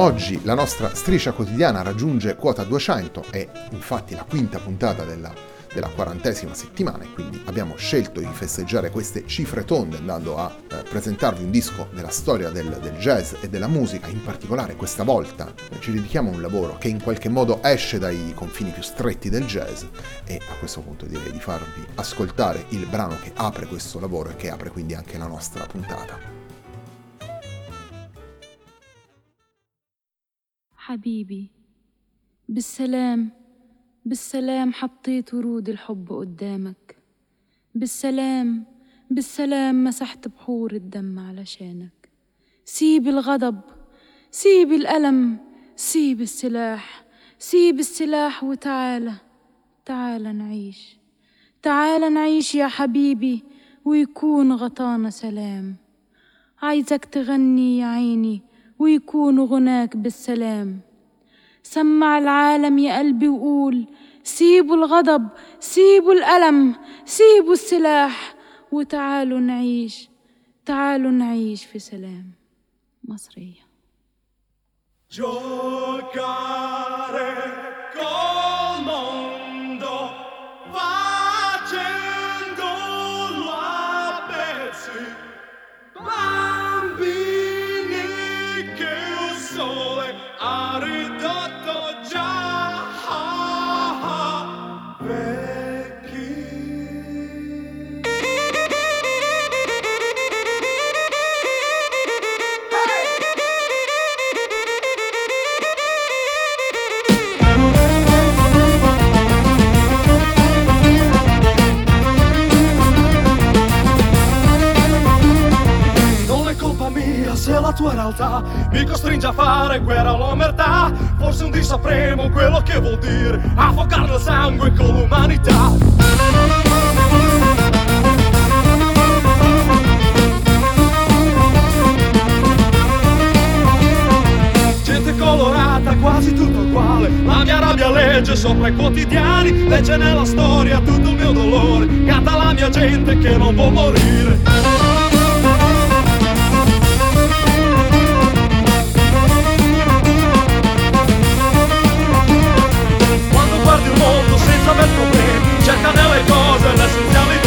Oggi la nostra striscia quotidiana raggiunge quota 200, è infatti la quinta puntata della, della quarantesima settimana e quindi abbiamo scelto di festeggiare queste cifre tonde andando a eh, presentarvi un disco della storia del, del, jazz e della musica, in particolare questa volta eh, ci dedichiamo a un lavoro che in qualche modo esce dai confini più stretti del jazz e a questo punto direi di farvi ascoltare il brano che apre questo lavoro e che apre quindi anche la nostra puntata. حبيبي. بالسلام بالسلام حطيت ورود الحب قدامك. بالسلام بالسلام مسحت بحور الدم علشانك. سيب الغضب سيب الألم سيب السلاح سيب السلاح وتعالى تعالى نعيش. تعالى نعيش يا حبيبي ويكون غطانا سلام. عايزك تغني يا عيني ويكون غناك بالسلام. سمع العالم يا قلبي وقول سيبوا الغضب سيبوا الألم سيبوا السلاح وتعالوا نعيش تعالوا نعيش في سلام. مصرية. Giocare la tua realtà mi costringe a fare guerra all'omertà. Forse un dì sapremo quello che vuol dire affogare nel sangue con l'umanità. Colorata, quasi tutto uguale. La mia rabbia legge sopra i quotidiani, legge nella storia tutto il mio dolore. Canta la mia gente che non può morire. bez kupy Czerkanęły korze, lecz z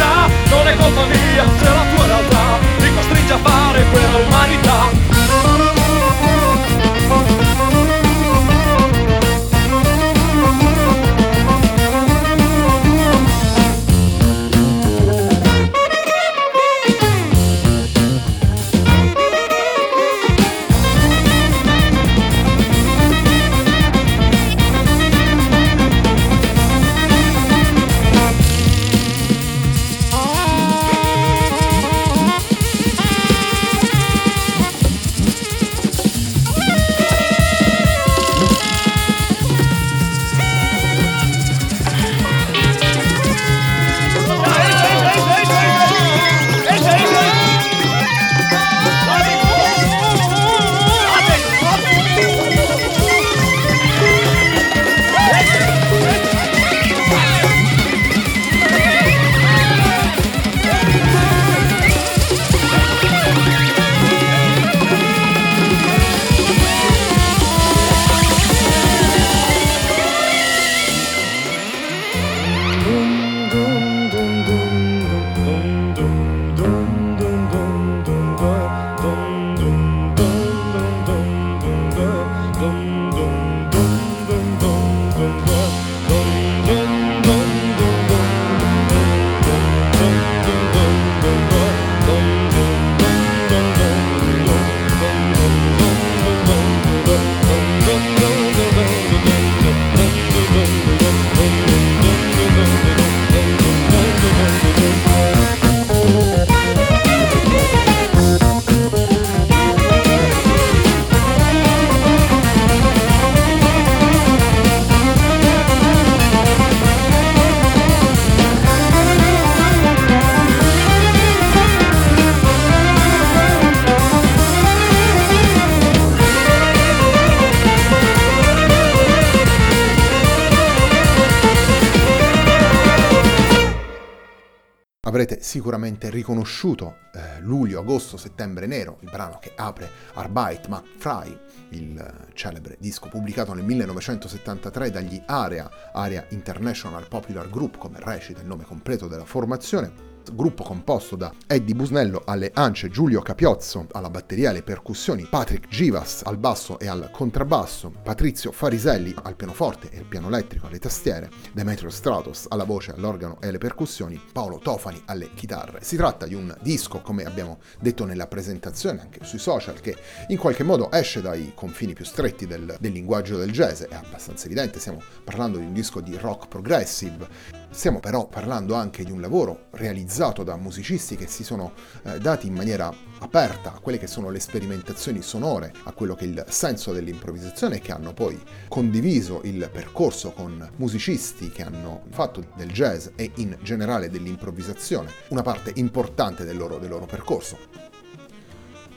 avrete sicuramente riconosciuto eh, Luglio, Agosto, Settembre Nero, il brano che apre Arbeit macht frei, il eh, celebre disco pubblicato nel 1973 dagli Area, Area International Popular Group, come recita il nome completo della formazione, gruppo composto da Eddie Busnello alle ance, Giulio Capiozzo alla batteria e alle percussioni, Patrick Givas al basso e al contrabbasso, Patrizio Fariselli al pianoforte e al piano elettrico alle tastiere, Demetrio Stratos alla voce, all'organo e alle percussioni, Paolo Tofani alle chitarre. Si tratta di un disco, come abbiamo detto nella presentazione anche sui social, che in qualche modo esce dai confini più stretti del, del linguaggio del jazz, è abbastanza evidente, stiamo parlando di un disco di rock progressive, stiamo però parlando anche di un lavoro realizzato da musicisti che si sono eh, dati in maniera aperta a quelle che sono le sperimentazioni sonore, a quello che è il senso dell'improvvisazione e che hanno poi condiviso il percorso con musicisti che hanno fatto del jazz e in generale dell'improvvisazione una parte importante del loro, del loro percorso.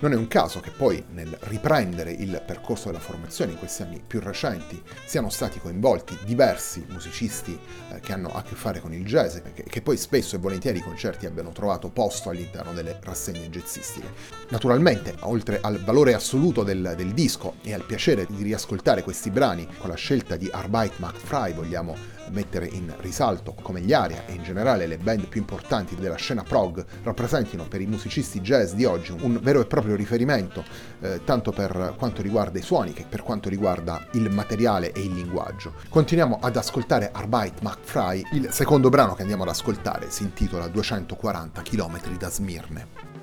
Non è un caso che poi nel riprendere il percorso della formazione in questi anni più recenti siano stati coinvolti diversi musicisti eh, che hanno a che fare con il jazz, che, che poi spesso e volentieri i concerti abbiano trovato posto all'interno delle rassegne jazzistiche. Naturalmente, oltre al valore assoluto del, del disco e al piacere di riascoltare questi brani, con la scelta di Arbeit macht frei vogliamo mettere in risalto come gli Aria e in generale le band più importanti della scena prog rappresentino per i musicisti jazz di oggi un vero e proprio riferimento, eh, tanto per quanto riguarda i suoni che per quanto riguarda il materiale e il linguaggio. Continuiamo ad ascoltare Arbeit frei, il secondo brano che andiamo ad ascoltare si intitola 240 km da Smirne.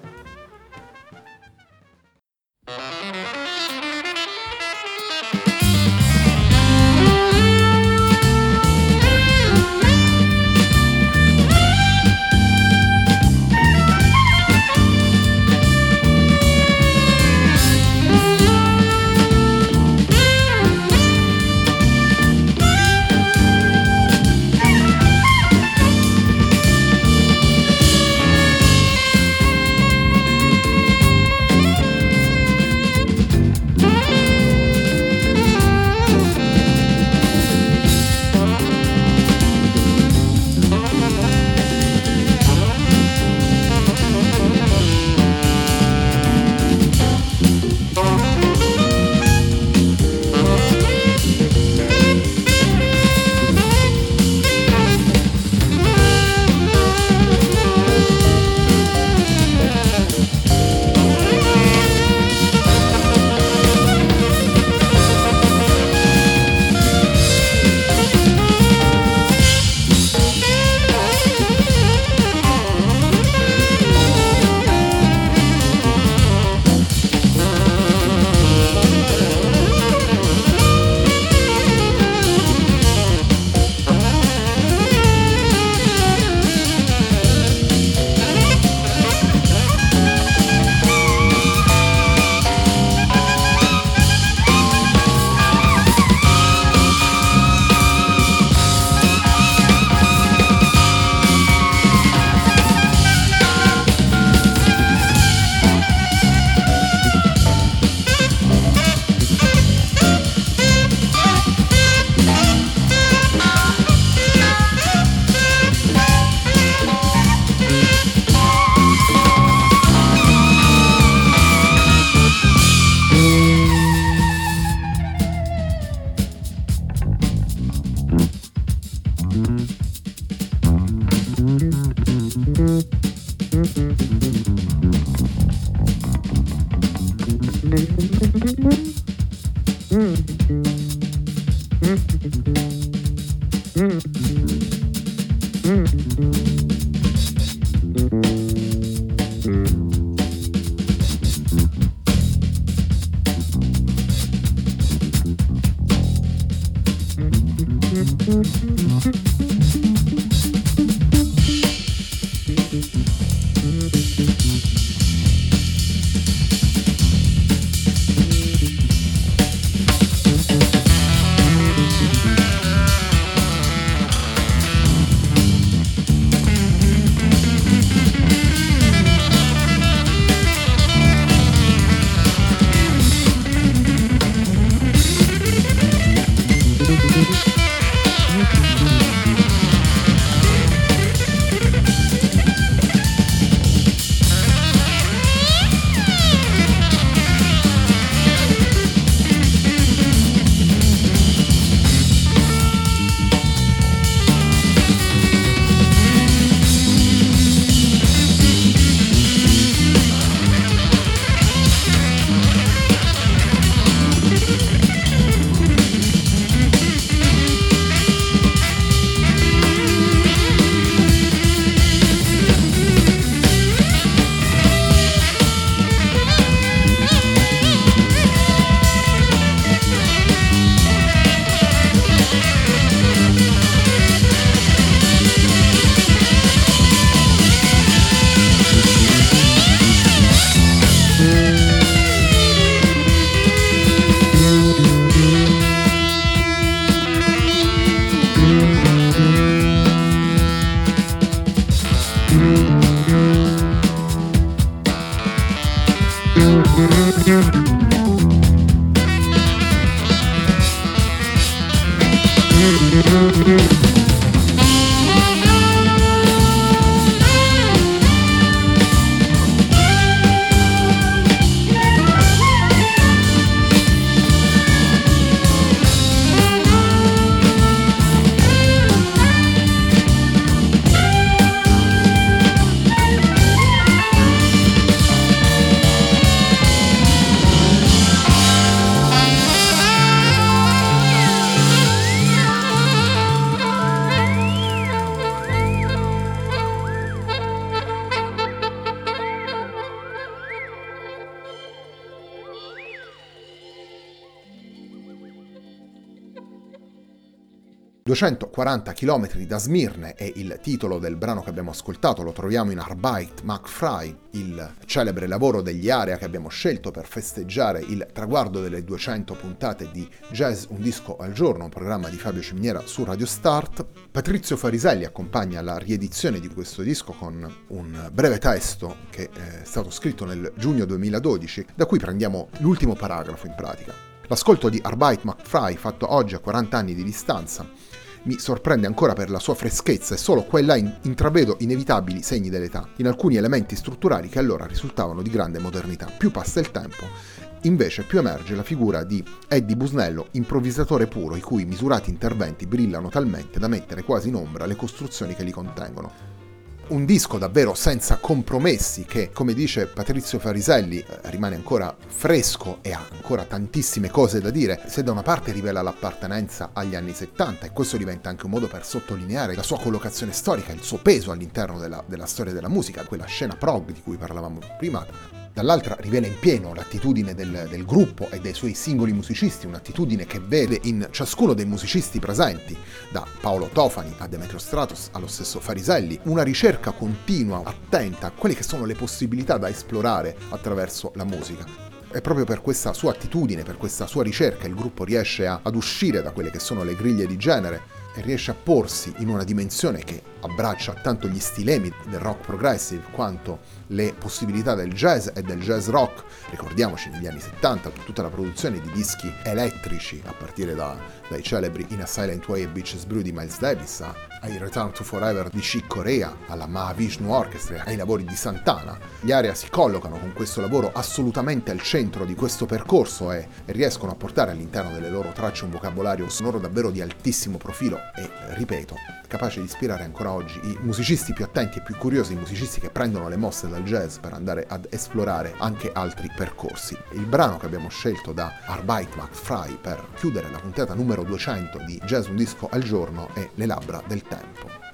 Mm-hmm. 240 km da Smirne è il titolo del brano che abbiamo ascoltato, lo troviamo in Arbeit McFry, il celebre lavoro degli Area che abbiamo scelto per festeggiare il traguardo delle 200 puntate di Jazz Un disco al giorno, un programma di Fabio Ciminiera su Radio Start. Patrizio Fariselli accompagna la riedizione di questo disco con un breve testo che è stato scritto nel giugno 2012, da cui prendiamo l'ultimo paragrafo in pratica. L'ascolto di Arbeit McFry, fatto oggi a 40 anni di distanza, mi sorprende ancora per la sua freschezza e solo qua e là intravedo inevitabili segni dell'età, in alcuni elementi strutturali che allora risultavano di grande modernità. Più passa il tempo, invece più emerge la figura di Eddie Busnello, improvvisatore puro, i cui misurati interventi brillano talmente da mettere quasi in ombra le costruzioni che li contengono un disco davvero senza compromessi che, come dice Patrizio Fariselli, eh, rimane ancora fresco e ha ancora tantissime cose da dire. Se da una parte rivela l'appartenenza agli anni 70 e questo diventa anche un modo per sottolineare la sua collocazione storica, il suo peso all'interno della, della storia della musica, quella scena prog di cui parlavamo prima, dall'altra rivela in pieno l'attitudine del, del, gruppo e dei suoi singoli musicisti, un'attitudine che vede in ciascuno dei musicisti presenti, da Paolo Tofani a Demetrio Stratos allo stesso Fariselli, una ricerca continua, attenta a quelle che sono le possibilità da esplorare attraverso la musica. È proprio per questa sua attitudine, per questa sua ricerca, il gruppo riesce a, ad uscire da quelle che sono le griglie di genere e riesce a porsi in una dimensione che abbraccia tanto gli stilemi del rock progressive quanto le possibilità del jazz e del jazz rock. Ricordiamoci negli anni 70 tutta la produzione di dischi elettrici a partire da, dai celebri In a Silent Way e Beaches Brew di Miles Davis ai Return to Forever di Chick Corea, alla Mahavishnu Orchestra, ai lavori di Santana. Gli Area si collocano con questo lavoro assolutamente al centro di questo percorso e riescono a portare all'interno delle loro tracce un vocabolario sonoro davvero di altissimo profilo e, ripeto, capace di ispirare ancora oggi i musicisti più attenti e più curiosi, i musicisti che prendono le mosse dal jazz per andare ad esplorare anche altri percorsi. Il brano che abbiamo scelto da Arbeit Max Fry per chiudere la puntata numero 200 di Jazz Un Disco al Giorno è Le labbra del tempo.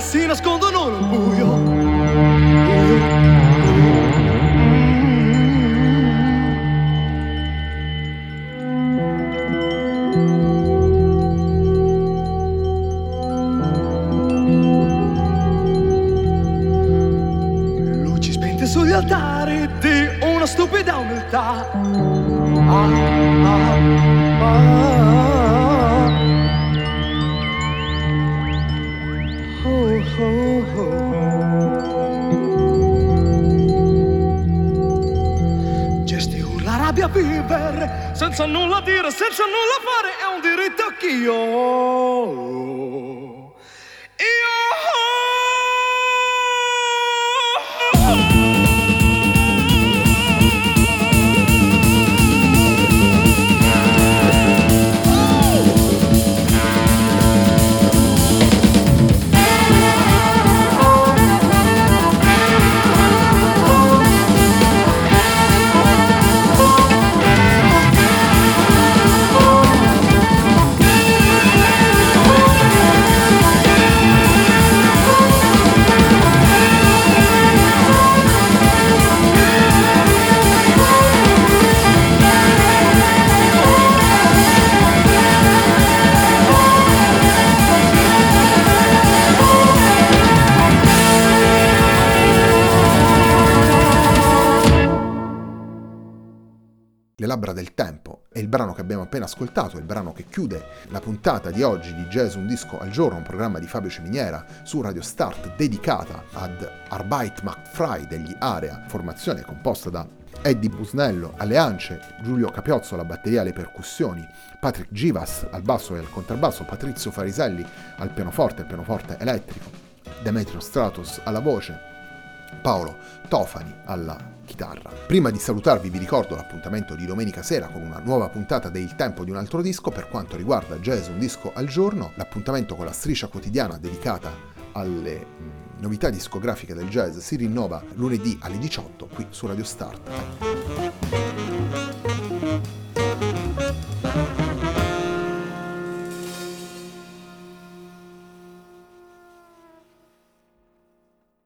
Paura che senza nulla dire, senza nulla fare, è un diritto che io ho. Abbiamo appena ascoltato, il brano che chiude la puntata di oggi di Jazz Un Disco al Giorno, un programma di Fabio Ciminiera su Radio Start dedicata ad Arbeit macht frei degli Area, formazione composta da Eddie Busnello alle ance, Giulio Capiozzo alla batteria e alle percussioni, Patrick Givas al basso e al contrabbasso, Patrizio Fariselli al pianoforte e al pianoforte elettrico, Demetrio Stratos alla voce, Paolo Tofani alla chitarra. Prima di salutarvi vi ricordo l'appuntamento di domenica sera con una nuova puntata de Il Tempo di un altro disco per quanto riguarda Jazz Un Disco al Giorno, l'appuntamento con la striscia quotidiana dedicata alle mh, novità discografiche del jazz si rinnova lunedì alle 18 qui su Radio Start.